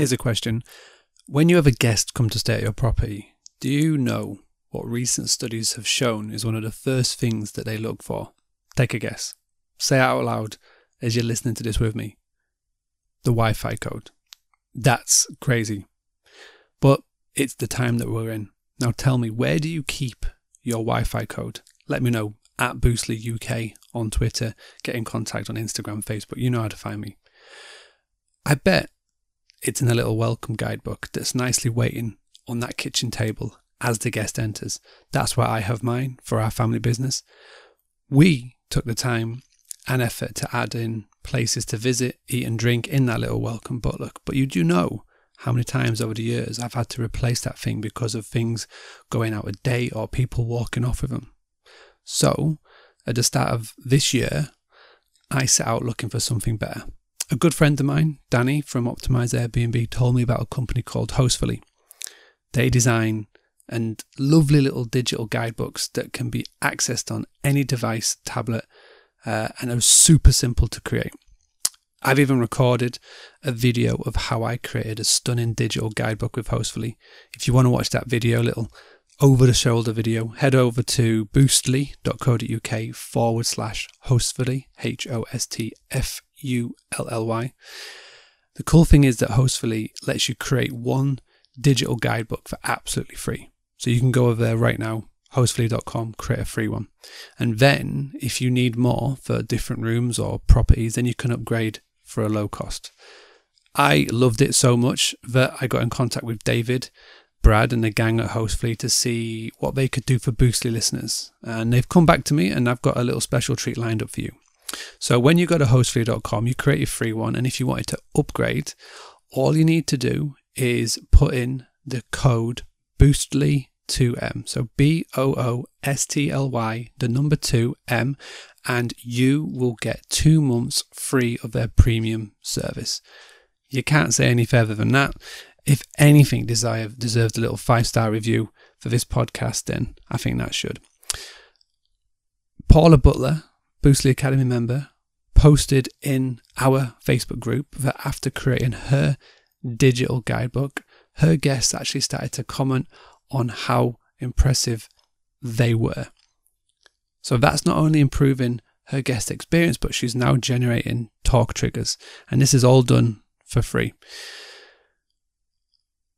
Here's a question. When you have a guest come to stay at your property, do you know what recent studies have shown is one of the first things that they look for? Take a guess. Say it out loud as you're listening to this with me. The Wi Fi code. That's crazy. But it's the time that we're in. Now tell me, where do you keep your Wi Fi code? Let me know at Boostly UK on Twitter. Get in contact on Instagram, Facebook. You know how to find me. I bet it's in a little welcome guidebook that's nicely waiting on that kitchen table as the guest enters. That's where I have mine for our family business. We took the time and effort to add in places to visit, eat, and drink in that little welcome booklet. But you do know how many times over the years I've had to replace that thing because of things going out of date or people walking off with them. So, at the start of this year, I set out looking for something better. A good friend of mine, Danny from Optimize Airbnb, told me about a company called Hostfully. They design and lovely little digital guidebooks that can be accessed on any device, tablet, uh, and are super simple to create. I've even recorded a video of how I created a stunning digital guidebook with Hostfully. If you want to watch that video, little over the shoulder video, head over to boostly.co.uk forward slash hostfully, H O S T F U L L Y. The cool thing is that Hostfully lets you create one digital guidebook for absolutely free. So you can go over there right now, hostfully.com, create a free one. And then if you need more for different rooms or properties, then you can upgrade for a low cost. I loved it so much that I got in contact with David, Brad, and the gang at Hostfully to see what they could do for Boostly listeners. And they've come back to me, and I've got a little special treat lined up for you. So when you go to hostfully.com, you create your free one, and if you wanted to upgrade, all you need to do is put in the code Boostly2M. So B O O S T L Y, the number 2 M, and you will get two months free of their premium service. You can't say any further than that. If anything deserve, deserved a little five star review for this podcast, then I think that should. Paula Butler, Boostly Academy member, posted in our Facebook group that after creating her digital guidebook, her guests actually started to comment on how impressive they were. So that's not only improving her guest experience, but she's now generating talk triggers. And this is all done for free.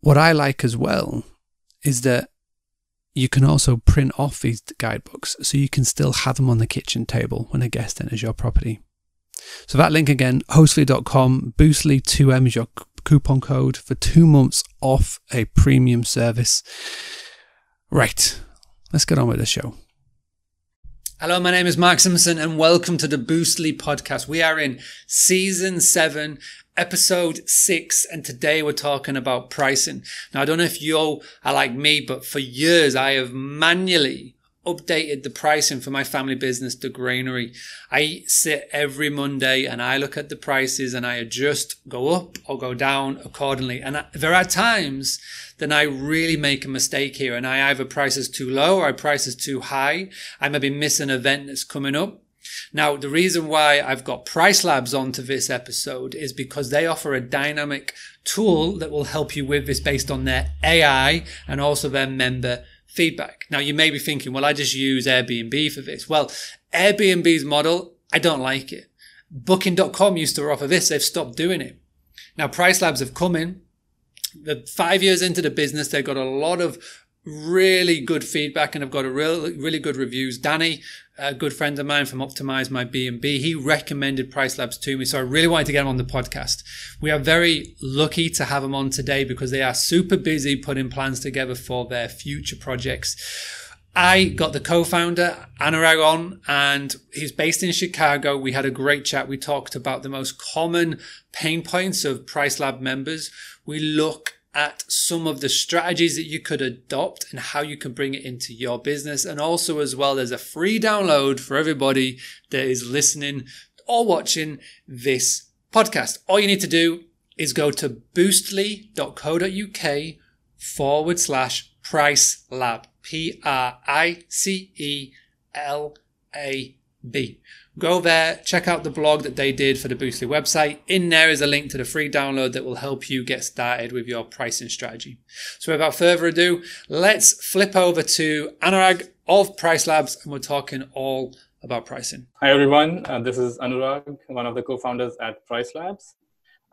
What I like as well is that you can also print off these guidebooks so you can still have them on the kitchen table when a guest enters your property. So that link again, hostfully.com, Boostly2M is your coupon code for two months off a premium service. Right, let's get on with the show. Hello, my name is Mark Simpson, and welcome to the Boostly podcast. We are in season seven, episode six, and today we're talking about pricing. Now, I don't know if you all are like me, but for years I have manually updated the pricing for my family business, the granary. I sit every Monday and I look at the prices and I adjust, go up or go down accordingly. And there are times then I really make a mistake here and I either price is too low or I price is too high. I maybe miss an event that's coming up. Now, the reason why I've got Price Labs onto this episode is because they offer a dynamic tool that will help you with this based on their AI and also their member feedback. Now you may be thinking, well, I just use Airbnb for this. Well, Airbnb's model, I don't like it. Booking.com used to offer this. They've stopped doing it. Now Price Labs have come in. The five years into the business, they've got a lot of really good feedback and have got a real, really good reviews. Danny, a good friend of mine from Optimize My B&B, he recommended Price Labs to me. So I really wanted to get him on the podcast. We are very lucky to have him on today because they are super busy putting plans together for their future projects. I got the co-founder Anurag on and he's based in Chicago. We had a great chat. We talked about the most common pain points of Price Lab members. We look at some of the strategies that you could adopt and how you can bring it into your business. And also, as well, there's a free download for everybody that is listening or watching this podcast. All you need to do is go to boostly.co.uk forward slash price lab. P R I C E L A B. Go there, check out the blog that they did for the Boostly website. In there is a link to the free download that will help you get started with your pricing strategy. So without further ado, let's flip over to Anurag of Price Labs and we're talking all about pricing. Hi everyone, uh, this is Anurag, one of the co-founders at Price Labs.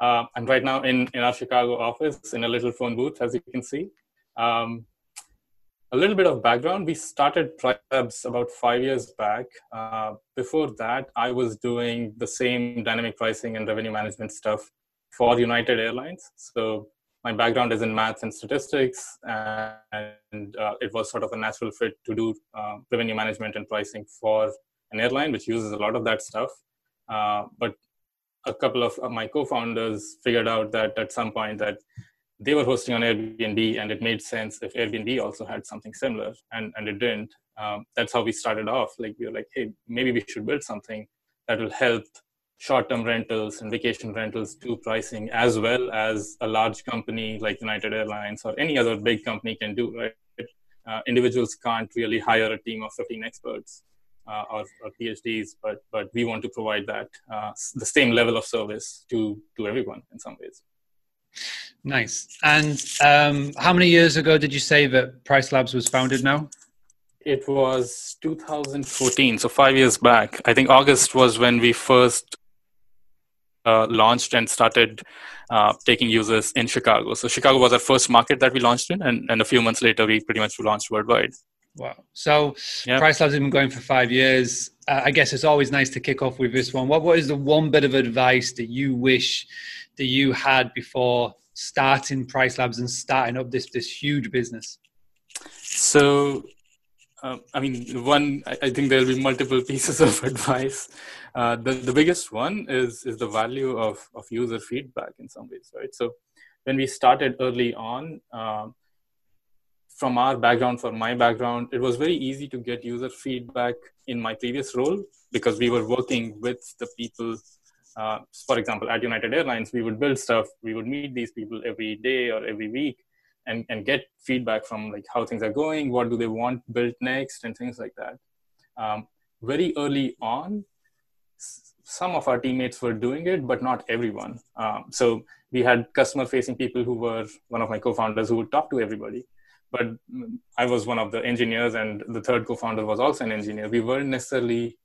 Uh, I'm right now in, in our Chicago office in a little phone booth, as you can see. Um, a little bit of background. We started Labs about five years back. Uh, before that i was doing the same dynamic pricing and revenue management stuff for united airlines. So my background is in maths and statistics and uh, it was sort of a natural fit to do uh, revenue management and pricing for an airline which uses a lot of that stuff. Uh, but a couple of my co-founders figured out that at some point that they were hosting on Airbnb, and it made sense if Airbnb also had something similar, and and it didn't. Um, that's how we started off. Like we were like, hey, maybe we should build something that will help short-term rentals and vacation rentals do pricing as well as a large company like United Airlines or any other big company can do. Right? Uh, individuals can't really hire a team of 15 experts uh, or, or, PhDs, but but we want to provide that uh, the same level of service to to everyone in some ways. Nice. And um, how many years ago did you say that Price Labs was founded now? It was 2014, so five years back. I think August was when we first uh, launched and started uh, taking users in Chicago. So Chicago was our first market that we launched in, and, and a few months later, we pretty much launched worldwide. Wow. So yep. Price Labs has been going for five years. Uh, I guess it's always nice to kick off with this one. What, what is the one bit of advice that you wish that you had before starting Price Labs and starting up this this huge business? So, um, I mean, one, I think there'll be multiple pieces of advice. Uh, the the biggest one is is the value of of user feedback in some ways, right? So, when we started early on. Um, from our background, for my background, it was very easy to get user feedback in my previous role because we were working with the people uh, for example, at United Airlines, we would build stuff. We would meet these people every day or every week, and and get feedback from like how things are going, what do they want built next, and things like that. Um, very early on, some of our teammates were doing it, but not everyone. Um, so we had customer-facing people who were one of my co-founders who would talk to everybody. But I was one of the engineers, and the third co-founder was also an engineer. We weren't necessarily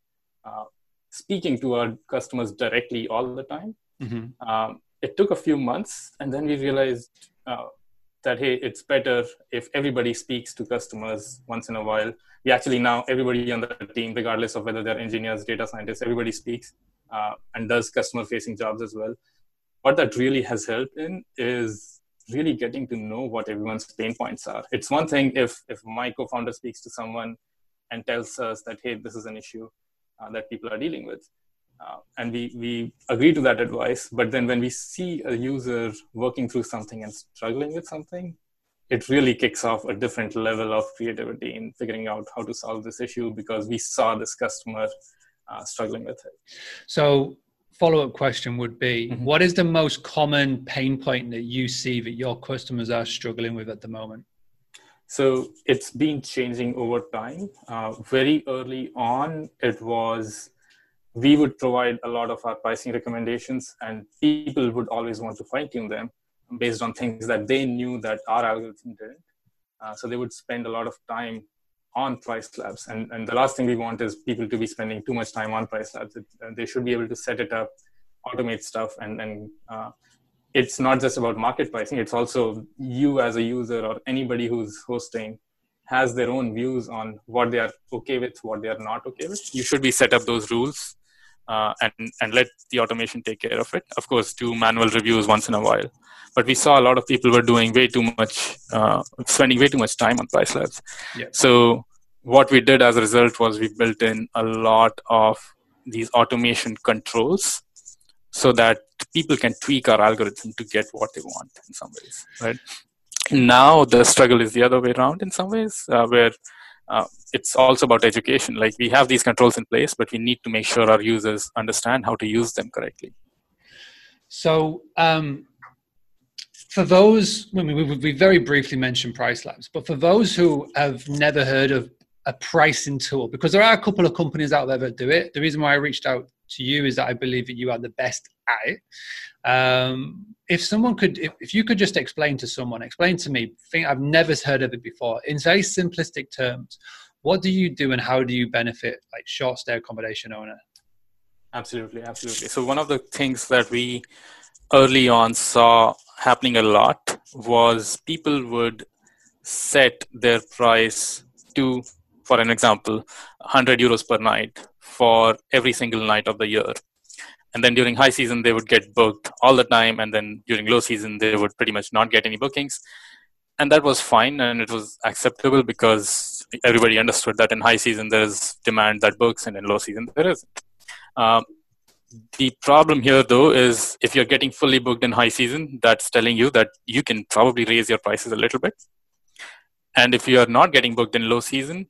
uh, speaking to our customers directly all the time. Mm-hmm. Um, it took a few months, and then we realized uh, that hey, it's better if everybody speaks to customers once in a while. We actually now everybody on the team, regardless of whether they're engineers, data scientists, everybody speaks uh, and does customer-facing jobs as well. What that really has helped in is really getting to know what everyone's pain points are. It's one thing if if my co-founder speaks to someone and tells us that hey, this is an issue uh, that people are dealing with. Uh, and we, we agree to that advice. But then when we see a user working through something and struggling with something, it really kicks off a different level of creativity in figuring out how to solve this issue because we saw this customer uh, struggling with it. So, follow up question would be mm-hmm. what is the most common pain point that you see that your customers are struggling with at the moment? So it's been changing over time. Uh, very early on, it was we would provide a lot of our pricing recommendations, and people would always want to fine tune them based on things that they knew that our algorithm didn't. Uh, so they would spend a lot of time on price labs. And, and the last thing we want is people to be spending too much time on price labs. It, uh, they should be able to set it up, automate stuff, and, and uh, it's not just about market pricing it's also you as a user or anybody who's hosting has their own views on what they are okay with what they are not okay with you should be set up those rules uh, and and let the automation take care of it. Of course do manual reviews once in a while. But we saw a lot of people were doing way too much uh, spending way too much time on price labs. Yeah. so what we did as a result was we built in a lot of these automation controls so that people can tweak our algorithm to get what they want in some ways right? Now the struggle is the other way around in some ways uh, where uh, it's also about education like we have these controls in place but we need to make sure our users understand how to use them correctly so um, for those I mean, we, we very briefly mentioned price labs but for those who have never heard of a pricing tool? Because there are a couple of companies out there that do it. The reason why I reached out to you is that I believe that you are the best at it. Um, if someone could, if, if you could just explain to someone, explain to me, think I've never heard of it before, in very simplistic terms, what do you do and how do you benefit like short stay accommodation owner? Absolutely, absolutely. So one of the things that we early on saw happening a lot was people would set their price to, for an example, 100 euros per night for every single night of the year. And then during high season, they would get booked all the time. And then during low season, they would pretty much not get any bookings. And that was fine and it was acceptable because everybody understood that in high season, there's demand that books, and in low season, there isn't. Um, the problem here, though, is if you're getting fully booked in high season, that's telling you that you can probably raise your prices a little bit. And if you're not getting booked in low season,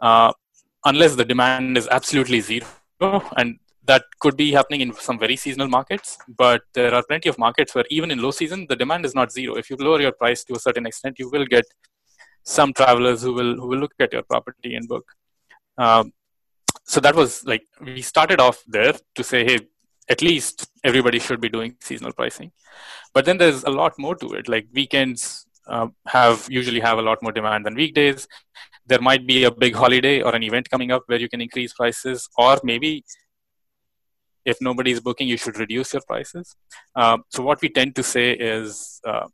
uh, unless the demand is absolutely zero, and that could be happening in some very seasonal markets, but there are plenty of markets where even in low season, the demand is not zero. If you lower your price to a certain extent, you will get some travelers who will who will look at your property and book. Um, so that was like we started off there to say hey at least everybody should be doing seasonal pricing but then there's a lot more to it like weekends uh, have usually have a lot more demand than weekdays there might be a big holiday or an event coming up where you can increase prices or maybe if nobody is booking you should reduce your prices uh, so what we tend to say is uh,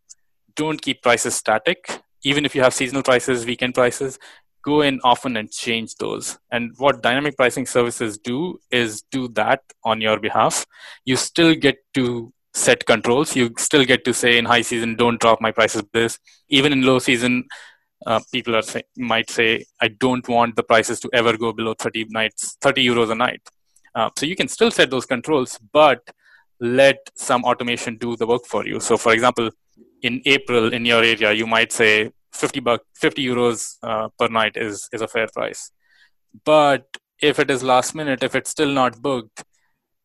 don't keep prices static even if you have seasonal prices weekend prices go in often and change those. And what dynamic pricing services do is do that on your behalf. You still get to set controls. You still get to say in high season, don't drop my prices this. Even in low season, uh, people are say, might say, I don't want the prices to ever go below 30 nights, 30 euros a night. Uh, so you can still set those controls, but let some automation do the work for you. So, for example, in April in your area, you might say 50 buck 50 euros uh, per night is is a fair price. But if it is last minute if it's still not booked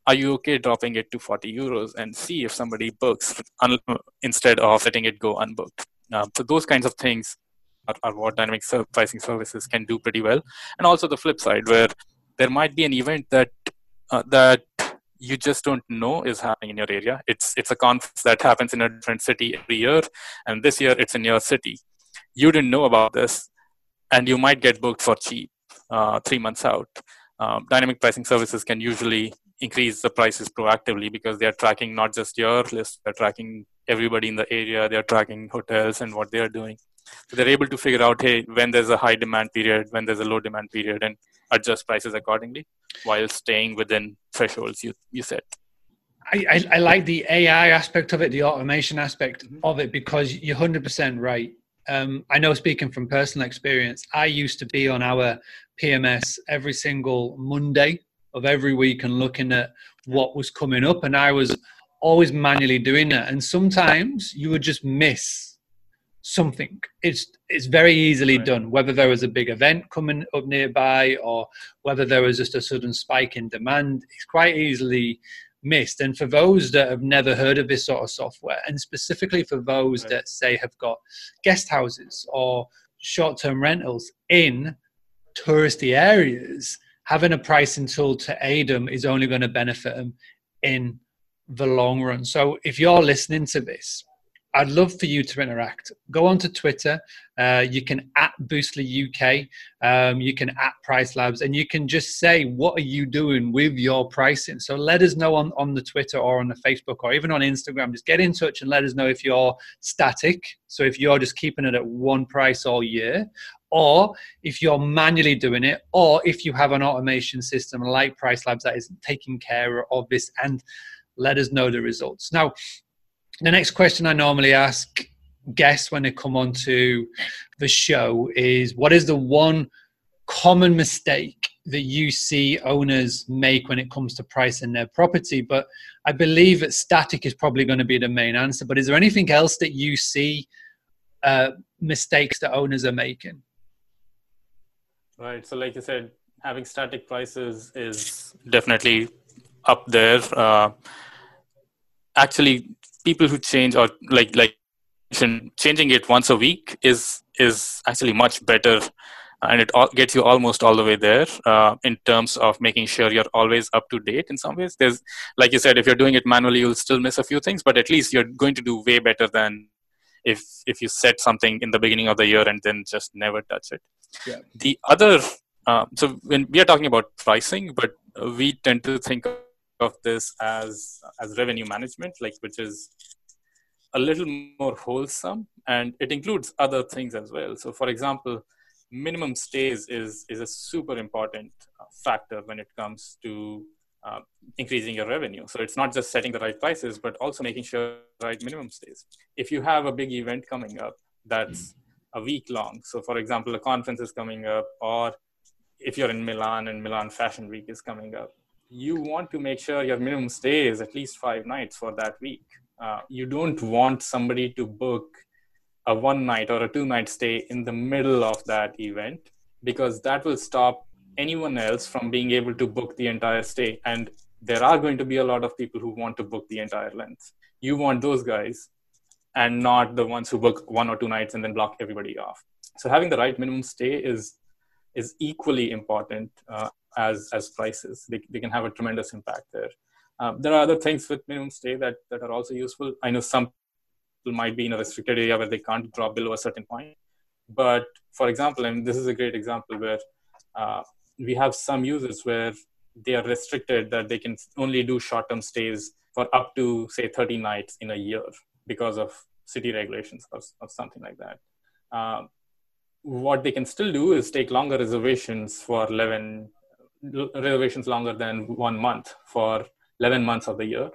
are you okay dropping it to 40 euros and see if somebody books un- instead of letting it go unbooked? Um, so those kinds of things are, are what dynamic pricing services can do pretty well. And also the flip side where there might be an event that uh, that you just don't know is happening in your area. It's it's a conference that happens in a different city every year, and this year it's in your city. You didn't know about this and you might get booked for cheap uh, three months out. Um, dynamic pricing services can usually increase the prices proactively because they are tracking not just your list they're tracking everybody in the area they're tracking hotels and what they're doing so they're able to figure out hey when there's a high demand period when there's a low demand period and adjust prices accordingly while staying within thresholds you, you set I, I, I like the AI aspect of it, the automation aspect mm-hmm. of it, because you're 100% right um, I know speaking from personal experience, I used to be on our PMS every single Monday of every week and looking at what was coming up, and I was always manually doing that. And sometimes you would just miss something. It's it's very easily right. done. Whether there was a big event coming up nearby, or whether there was just a sudden spike in demand, it's quite easily missed. And for those that have never heard of this sort of software, and specifically for those right. that say have got guest houses or short term rentals in touristy areas, having a pricing tool to aid them is only going to benefit them in the long run. So if you're listening to this, I'd love for you to interact. Go onto Twitter. Uh, you can at Boostly UK. Um, you can at Price Labs, and you can just say what are you doing with your pricing. So let us know on on the Twitter or on the Facebook or even on Instagram. Just get in touch and let us know if you're static. So if you're just keeping it at one price all year, or if you're manually doing it, or if you have an automation system like Price Labs that is taking care of this and let us know the results. Now, the next question I normally ask guests when they come onto the show is what is the one common mistake that you see owners make when it comes to pricing their property? But I believe that static is probably going to be the main answer. But is there anything else that you see uh, mistakes that owners are making? Right. So, like you said, having static prices is definitely up there. Uh, actually, people who change or like like changing it once a week is is actually much better and it all gets you almost all the way there uh, in terms of making sure you're always up to date in some ways there's like you said if you're doing it manually you'll still miss a few things but at least you're going to do way better than if if you set something in the beginning of the year and then just never touch it Yeah. the other uh, so when we are talking about pricing but we tend to think of this as as revenue management like which is a little more wholesome and it includes other things as well. So for example minimum stays is is a super important uh, factor when it comes to uh, increasing your revenue. So it's not just setting the right prices but also making sure right minimum stays. If you have a big event coming up that's a week long so for example a conference is coming up or if you're in milan and milan fashion week is coming up you want to make sure your minimum stay is at least five nights for that week. Uh, you don't want somebody to book a one night or a two night stay in the middle of that event because that will stop anyone else from being able to book the entire stay. And there are going to be a lot of people who want to book the entire length. You want those guys and not the ones who book one or two nights and then block everybody off. So having the right minimum stay is is equally important uh, as as prices they, they can have a tremendous impact there um, there are other things with minimum stay that, that are also useful. I know some people might be in a restricted area where they can't drop below a certain point. But for example, and this is a great example where uh, we have some users where they are restricted that they can only do short term stays for up to, say, 30 nights in a year because of city regulations or, or something like that. Um, what they can still do is take longer reservations for 11 reservations longer than one month for 11 months of the year.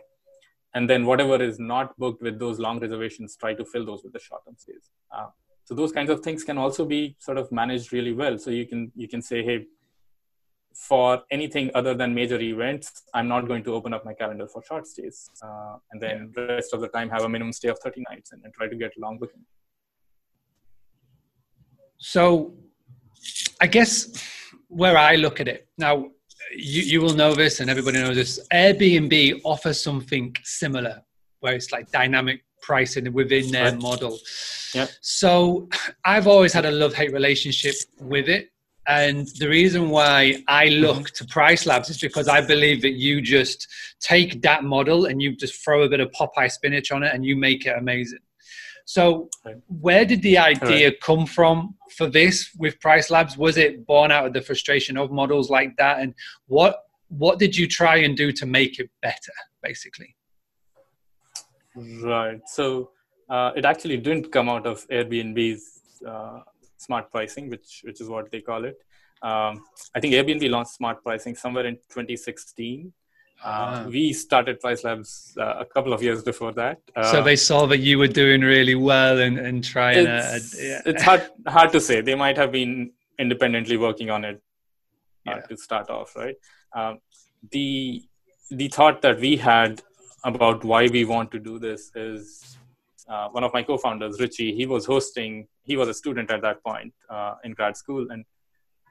And then whatever is not booked with those long reservations try to fill those with the short term stays. Uh, so those kinds of things can also be sort of managed really well. So you can you can say hey for anything other than major events i'm not going to open up my calendar for short stays. Uh, and then the rest of the time have a minimum stay of 30 nights and then try to get long booking. So, I guess where I look at it now, you, you will know this, and everybody knows this. Airbnb offers something similar, where it's like dynamic pricing within their Right. model. Yeah. So, I've always had a love hate relationship with it. And the reason why I mm-hmm. look to Price Labs is because I believe that you just take that model and you just throw a bit of Popeye spinach on it and you make it amazing. So, where did the idea come from for this with Price Labs? Was it born out of the frustration of models like that? And what what did you try and do to make it better, basically? Right. So uh, it actually didn't come out of Airbnb's uh, smart pricing, which which is what they call it. Um, I think Airbnb launched smart pricing somewhere in 2016. Uh, Ah. we started Price Labs uh, a couple of years before that. Uh, so they saw that you were doing really well and, and trying it's, to. yeah. it's hard hard to say. They might have been independently working on it uh, Yeah. to start off, right? Um, the the thought that we had about why we want to do this is uh, one of my co-founders, Richie. He was hosting. He was a student at that point uh, in grad school, and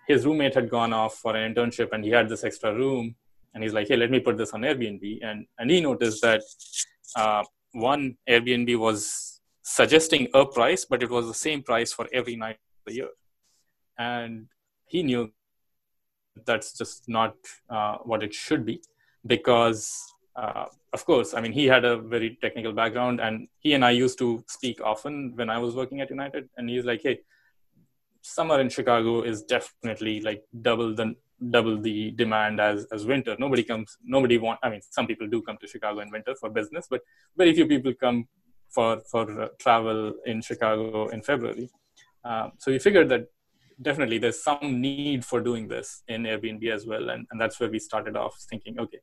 his roommate had gone off for an internship, and he had this extra room. And he's like, "Hey, let me put this on Airbnb." And and he noticed that uh, one Airbnb was suggesting a price, but it was the same price for every night of the year. And he knew that's just not uh, what it should be because, uh, of course, I mean, he had a very technical background and he and I used to speak often when I was working at United. And he's like, hey, summer in Chicago is definitely like double the double the demand as as winter. Nobody comes. Nobody want. I mean, some people do come to Chicago in winter for business, but very few people come for for uh, travel in Chicago in February. Um, so we figured that definitely there's some need for doing this in Airbnb as well, and, and that's where we started off thinking, okay,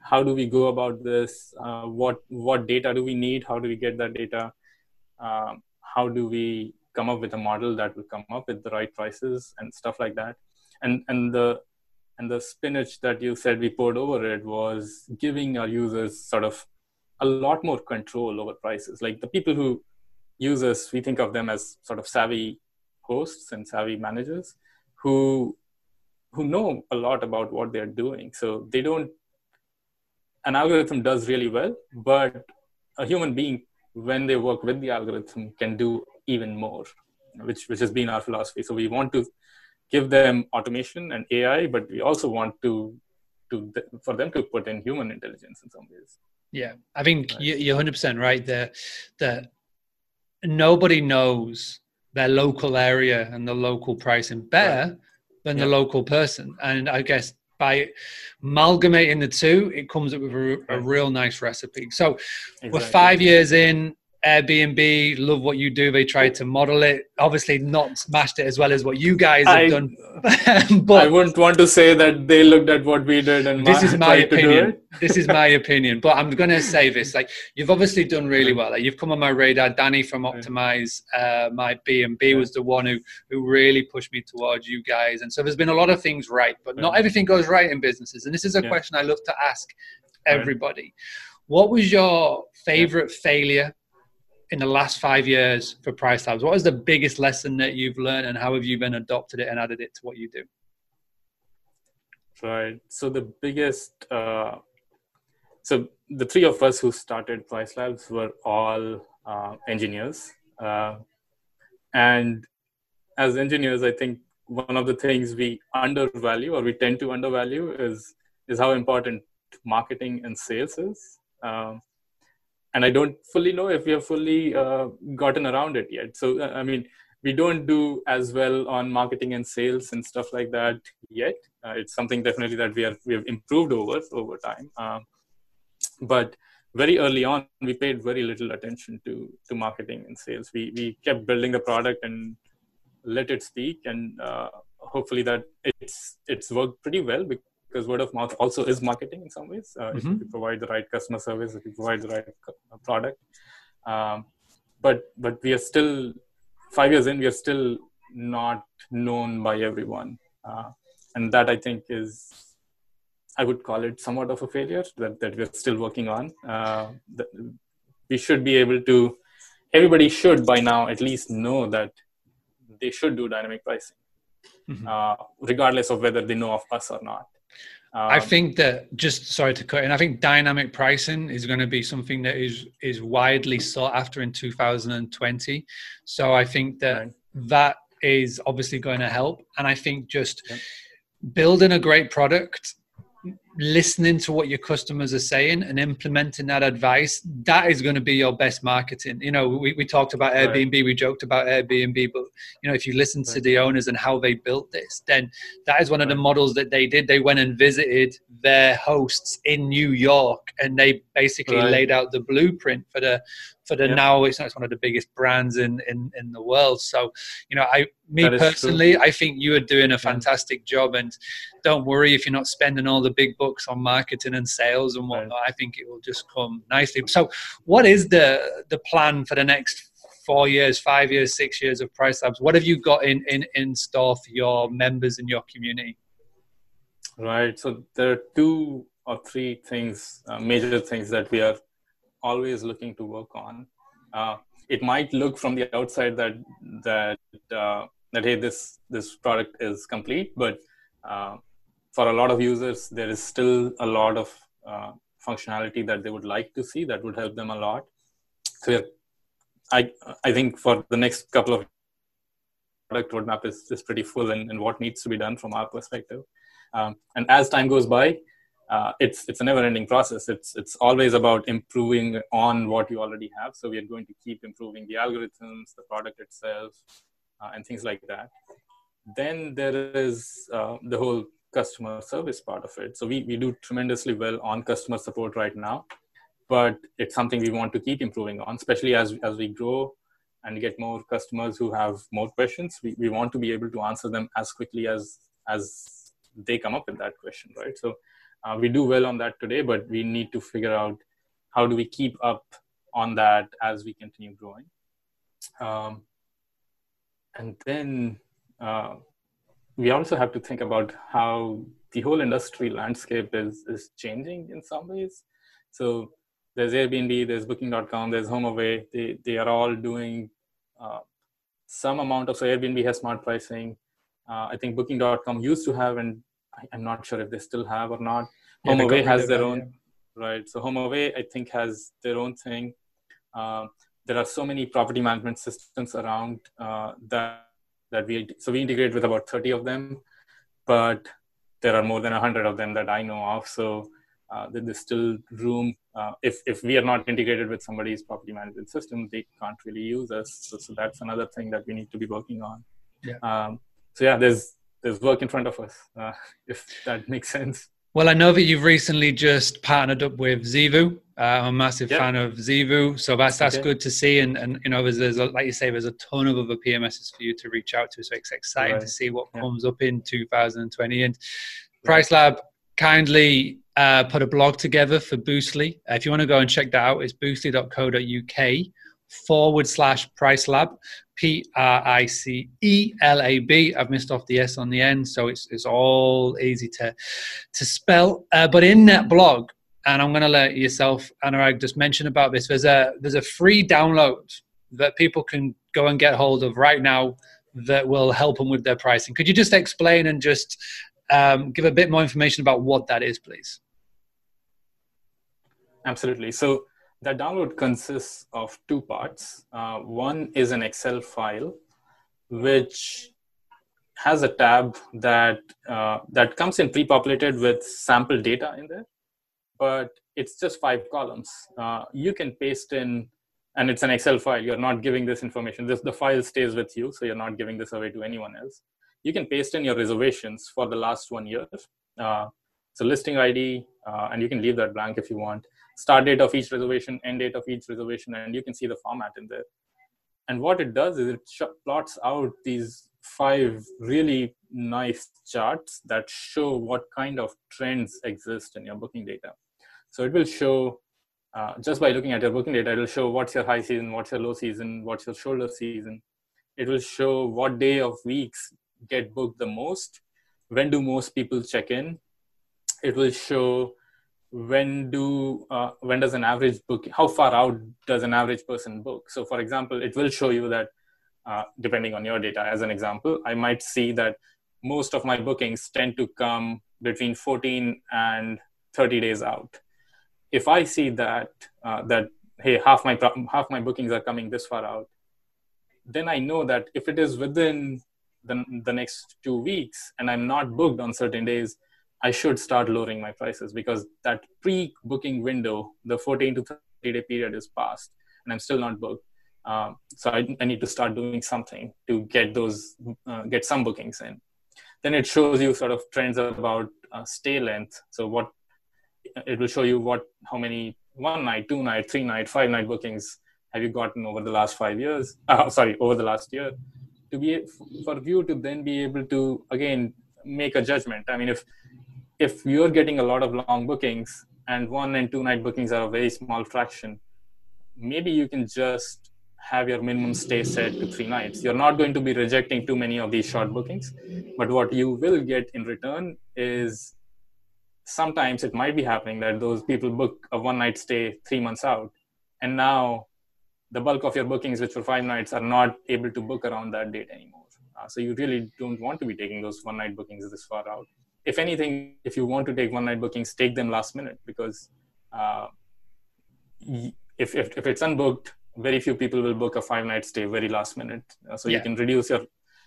how do we go about this? Uh, what what data do we need? How do we get that data? Um, how do we come up with a model that will come up with the right prices and stuff like that? And and the and the spinach that you said we poured over it was giving our users sort of a lot more control over prices. Like the people who use us, we think of them as sort of savvy hosts and savvy managers who who know a lot about what they're doing. So they don't an algorithm does really well, but a human being, when they work with the algorithm, can do even more, which which has been our philosophy. So we want to give them automation and AI, but we also want to to for them to put in human intelligence in some ways. Yeah, I think right. you're 100 percent right. That that nobody knows their local area and the local pricing better right. than yeah. the local person, and I guess by amalgamating the two, it comes up with a, a real nice recipe. So exactly. we're five years in. Airbnb, love what you do. They tried to model it. Obviously, not smashed it as well as what you guys have I, done. but I wouldn't want to say that they looked at what we did and this is my opinion. this is my opinion. But I'm going to say this: like you've obviously done really mm. well. Like, you've come on my radar. Danny from mm. Optimize, uh, my B and B was the one who who really pushed me towards you guys. And so there's been a lot of things right, but not mm. everything goes right in businesses. And this is a yeah. question I love to ask everybody. What was your favorite failure in the last five years for Price Labs? What is the biggest lesson that you've learned, and how have you been adopted it and added it to what you do? Right. So the biggest, uh, so the three of us who started Price Labs were all uh, engineers, uh, and as engineers, I think one of the things we undervalue or we tend to undervalue is is how important marketing and sales is. Um, and I don't fully know if we have fully uh, gotten around it yet. So uh, I mean, we don't do as well on marketing and sales and stuff like that yet. Uh, it's something definitely that we are we have improved over over time. Um, but very early on, we paid very little attention to to marketing and sales. We we kept building the product and let it speak, and uh, hopefully that it's it's worked pretty well because word of mouth also is marketing in some ways. Uh, mm-hmm. If you provide the right customer service, if you provide the right uh, product, um, but but we are still five years in. We are still not known by everyone, uh, and that I think is I would call it somewhat of a failure that, that we're still working on. Uh, we should be able to, everybody should by now at least know that they should do dynamic pricing, mm-hmm. uh, regardless of whether they know of us or not. Um, I think that just sorry to cut in. I think dynamic pricing is going to be something that is is widely sought after in 2020. So I think that right. that is obviously going to help. And I think just yep. building a great product listening to what your customers are saying and implementing that advice that is going to be your best marketing. You know we, we talked about airbnb right. we joked about airbnb but you know if you listen right. to the owners and how they built this then that is one of the models that they did. They went and visited their hosts in new york and they basically right. laid out the blueprint for the for the now it's, it's one of the biggest brands in, in in the world. So you know i me personally i think you are doing a fantastic job and don't worry if you're not spending all the big bucks on marketing and sales and whatnot i think it will just come nicely. So what is the the plan for the next four years five years six years of price labs? What have you got in in in store for your members and your community? Right so there are two or three things uh, major things that we are always looking to work on. Uh, it might look from the outside that that uh, that hey this this product is complete, but uh, for a lot of users there is still a lot of uh, functionality that they would like to see that would help them a lot. So I I think for the next couple of product roadmap is, is pretty full and, and what needs to be done from our perspective. Um, and as time goes by, uh, it's it's a never-ending process. It's it's always about improving on what you already have. So we are going to keep improving the algorithms, the product itself, uh, and things like that. Then there is uh, the whole customer service part of it. So we we do tremendously well on customer support right now, but it's something we want to keep improving on, especially as as we grow and get more customers who have more questions. We we want to be able to answer them as quickly as as they come up with that question, right? So uh, we do well on that today, but we need to figure out how do we keep up on that as we continue growing. Um, and then uh, we also have to think about how the whole industry landscape is, is changing in some ways. So there's Airbnb, there's Booking.com, there's HomeAway. They, they are all doing uh, some amount of, so Airbnb has smart pricing. Uh, I think Booking.com used to have, and I, am not sure if they still have or not. Yeah, HomeAway has their own, yeah. right? So HomeAway, I think, has their own thing. Uh, there are so many property management systems around uh, that that we so we integrate with about 30 of them, but there are more than 100 of them that I know of. So uh, there's still room. Uh, if if we are not integrated with somebody's property management system, they can't really use us. So, so that's another thing that we need to be working on. Yeah. Um, so yeah, there's there's work in front of us. Uh, if that makes sense. Well, I know that you've recently just partnered up with Zeevou. Uh, I'm a massive yep. fan of Zeevou, so that's that's okay. good to see. And and you know, there's, there's a, like you say, there's a ton of other PMSs for you to reach out to. So it's exciting right. to see what yeah. comes up in 2020. And Price Lab kindly uh, put a blog together for Boostly. Uh, if you want to go and check that out, it's boostly.co.uk forward slash Price Lab. P R I C E L A B. I've missed off the S on the end, so it's it's all easy to to spell. Uh, but in that blog, and I'm going to let yourself, Anurag, just mention about this. There's a there's a free download that people can go and get hold of right now that will help them with their pricing. Could you just explain and just um, give a bit more information about what that is, please? Absolutely. So that download consists of two parts. Uh, one is an Excel file, which has a tab that uh, that comes in pre-populated with sample data in there, but it's just five columns. Uh, you can paste in, and it's an Excel file. You're not giving this information. This the file stays with you, so you're not giving this away to anyone else. You can paste in your reservations for the last one year. Uh, so listing ID, uh, and you can leave that blank if you want start date of each reservation, end date of each reservation, and you can see the format in there. And what it does is it plots out these five really nice charts that show what kind of trends exist in your booking data. So it will show, uh, just by looking at your booking data, it will show what's your high season, what's your low season, what's your shoulder season. It will show what day of weeks get booked the most, when do most people check in. It will show when do uh, when does an average book how far out does an average person book? So for example it will show you that uh, depending on your data as an example i might see that most of my bookings tend to come between 14 and 30 days out. If i see that uh, that hey half my half my bookings are coming this far out then i know that if it is within the, the next two weeks and i'm not booked on certain days I should start lowering my prices because that pre-booking window, the 14 to 30 day period is past, and I'm still not booked. Um, so I, I, need to start doing something to get those uh, get some bookings in. Then it shows you sort of trends about uh, stay length. So what it will show you what how many one night, two night, three night, five night bookings have you gotten over the last five years? Uh, sorry, over the last year. To be for you to then be able to again make a judgment. I mean, if if you're getting a lot of long bookings and one and two night bookings are a very small fraction, maybe you can just have your minimum stay set to three nights. You're not going to be rejecting too many of these short bookings, but what you will get in return is sometimes it might be happening that those people book a one night stay three months out, and now the bulk of your bookings, which were five nights, are not able to book around that date anymore. Uh, so you really don't want to be taking those one night bookings this far out if anything, if you want to take one night bookings, take them last minute because uh, if, if, if it's unbooked, very few people will book a five night stay very last minute. Uh, so yeah. you can reduce your.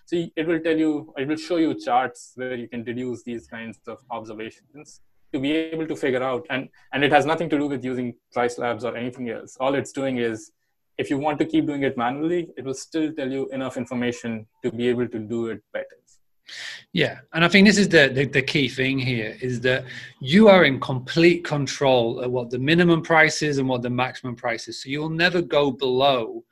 So it will tell you, it will show you charts where you can deduce these kinds of observations to be able to figure out, and and it has nothing to do with using price labs or anything else. All it's doing is, if you want to keep doing it manually, it will still tell you enough information to be able to do it better. Yeah, and I think this is the, the, the key thing here is that you are in complete control of what the minimum price is and what the maximum price is. So you'll never go below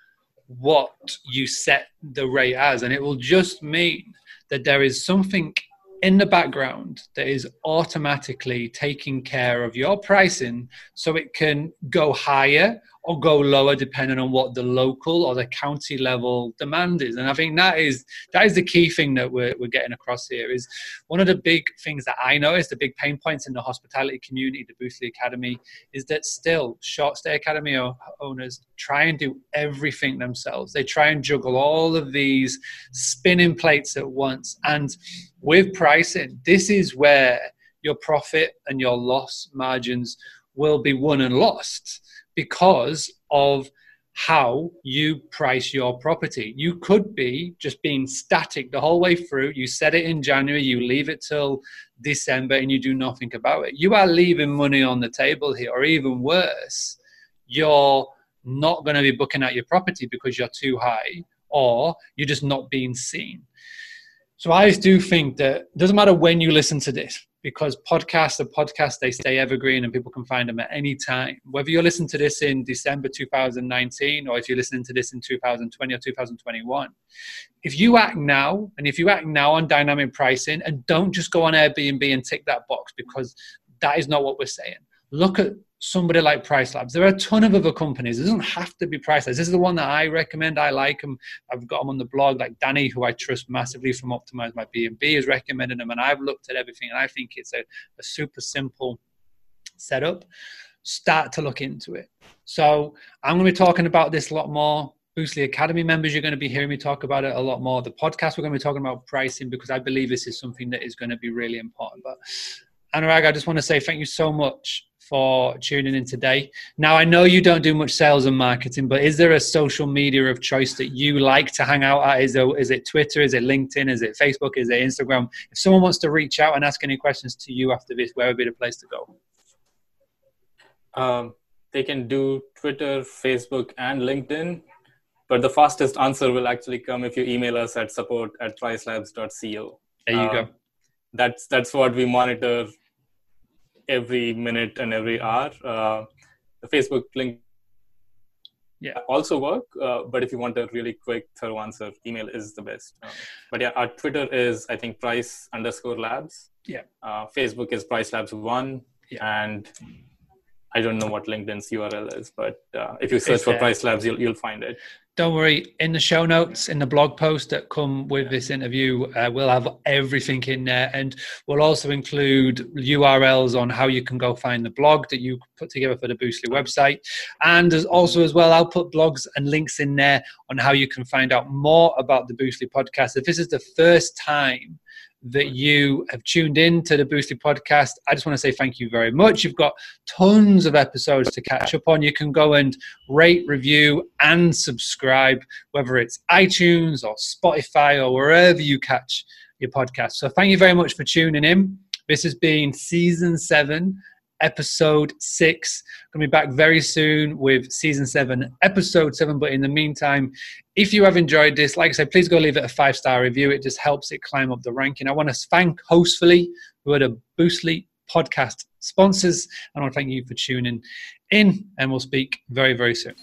what you set the rate as, and it will just mean that there is something in the background that is automatically taking care of your pricing so it can go higher or go lower depending on what the local or the county level demand is. And I think that is that is the key thing that we're, we're getting across here is one of the big things that I notice, the big pain points in the hospitality community, the Boostly Academy, is that still short stay academy owners try and do everything themselves. They try and juggle all of these spinning plates at once. And with pricing, this is where your profit and your loss margins will be won and lost because of how you price your property. You could be just being static the whole way through. You set it in January, you leave it till December, and you do nothing about it. You are leaving money on the table here, or even worse, you're not going to be booking out your property because you're too high, or you're just not being seen. So I do think that doesn't matter when you listen to this, because podcasts are podcasts, they stay evergreen and people can find them at any time. Whether you're listening to this in December 2019 or if you're listening to this in 2020 or 2021, if you act now and if you act now on dynamic pricing and don't just go on Airbnb and tick that box because that is not what we're saying. Look at somebody like Price Labs. There are a ton of other companies. It doesn't have to be Price Labs. This is the one that I recommend. I like them. I've got them on the blog. Like Danny, who I trust massively from Optimize My B&B, has recommended them, and I've looked at everything, and I think it's a, a super simple setup. Start to look into it. So I'm going to be talking about this a lot more. Boostly Academy members, you're going to be hearing me talk about it a lot more. The podcast, we're going to be talking about pricing because I believe this is something that is going to be really important. But Anurag, I just want to say thank you so much for tuning in today. Now, I know you don't do much sales and marketing, but is there a social media of choice that you like to hang out at? Is, there, is it Twitter? Is it LinkedIn? Is it Facebook? Is it Instagram? If someone wants to reach out and ask any questions to you after this, where would be the place to go? Um, they can do Twitter, Facebook, and LinkedIn. But the fastest answer will actually come if you email us at support at pricelabs.co. There you um, go. That's that's what we monitor every minute and every hour. Uh, the Facebook link yeah also work uh, but if you want a really quick thorough answer email is the best um, but yeah our twitter is i think price underscore labs yeah uh, facebook is price labs one yeah. and i don't know what linkedin's url is but uh, if you search it's for there. price labs you'll, you'll find it don't worry, in the show notes, in the blog post that come with this interview, uh, we'll have everything in there. And we'll also include URLs on how you can go find the blog that you put together for the Boostly website. And also, as well, I'll put blogs and links in there on how you can find out more about the Boostly podcast. If this is the first time that you have tuned in to the Boostly podcast. I just want to say thank you very much. You've got tons of episodes to catch up on. You can go and rate, review, and subscribe, whether it's iTunes or Spotify or wherever you catch your podcast. So thank you very much for tuning in. This has been season seven episode six. Gonna be back very soon with season seven, episode seven. But in the meantime, if you have enjoyed this, like I said, please go leave it a five star review. It just helps it climb up the ranking. I want to thank Hostfully, who are the Boostly podcast sponsors. And I want to thank you for tuning in, and we'll speak very, very soon.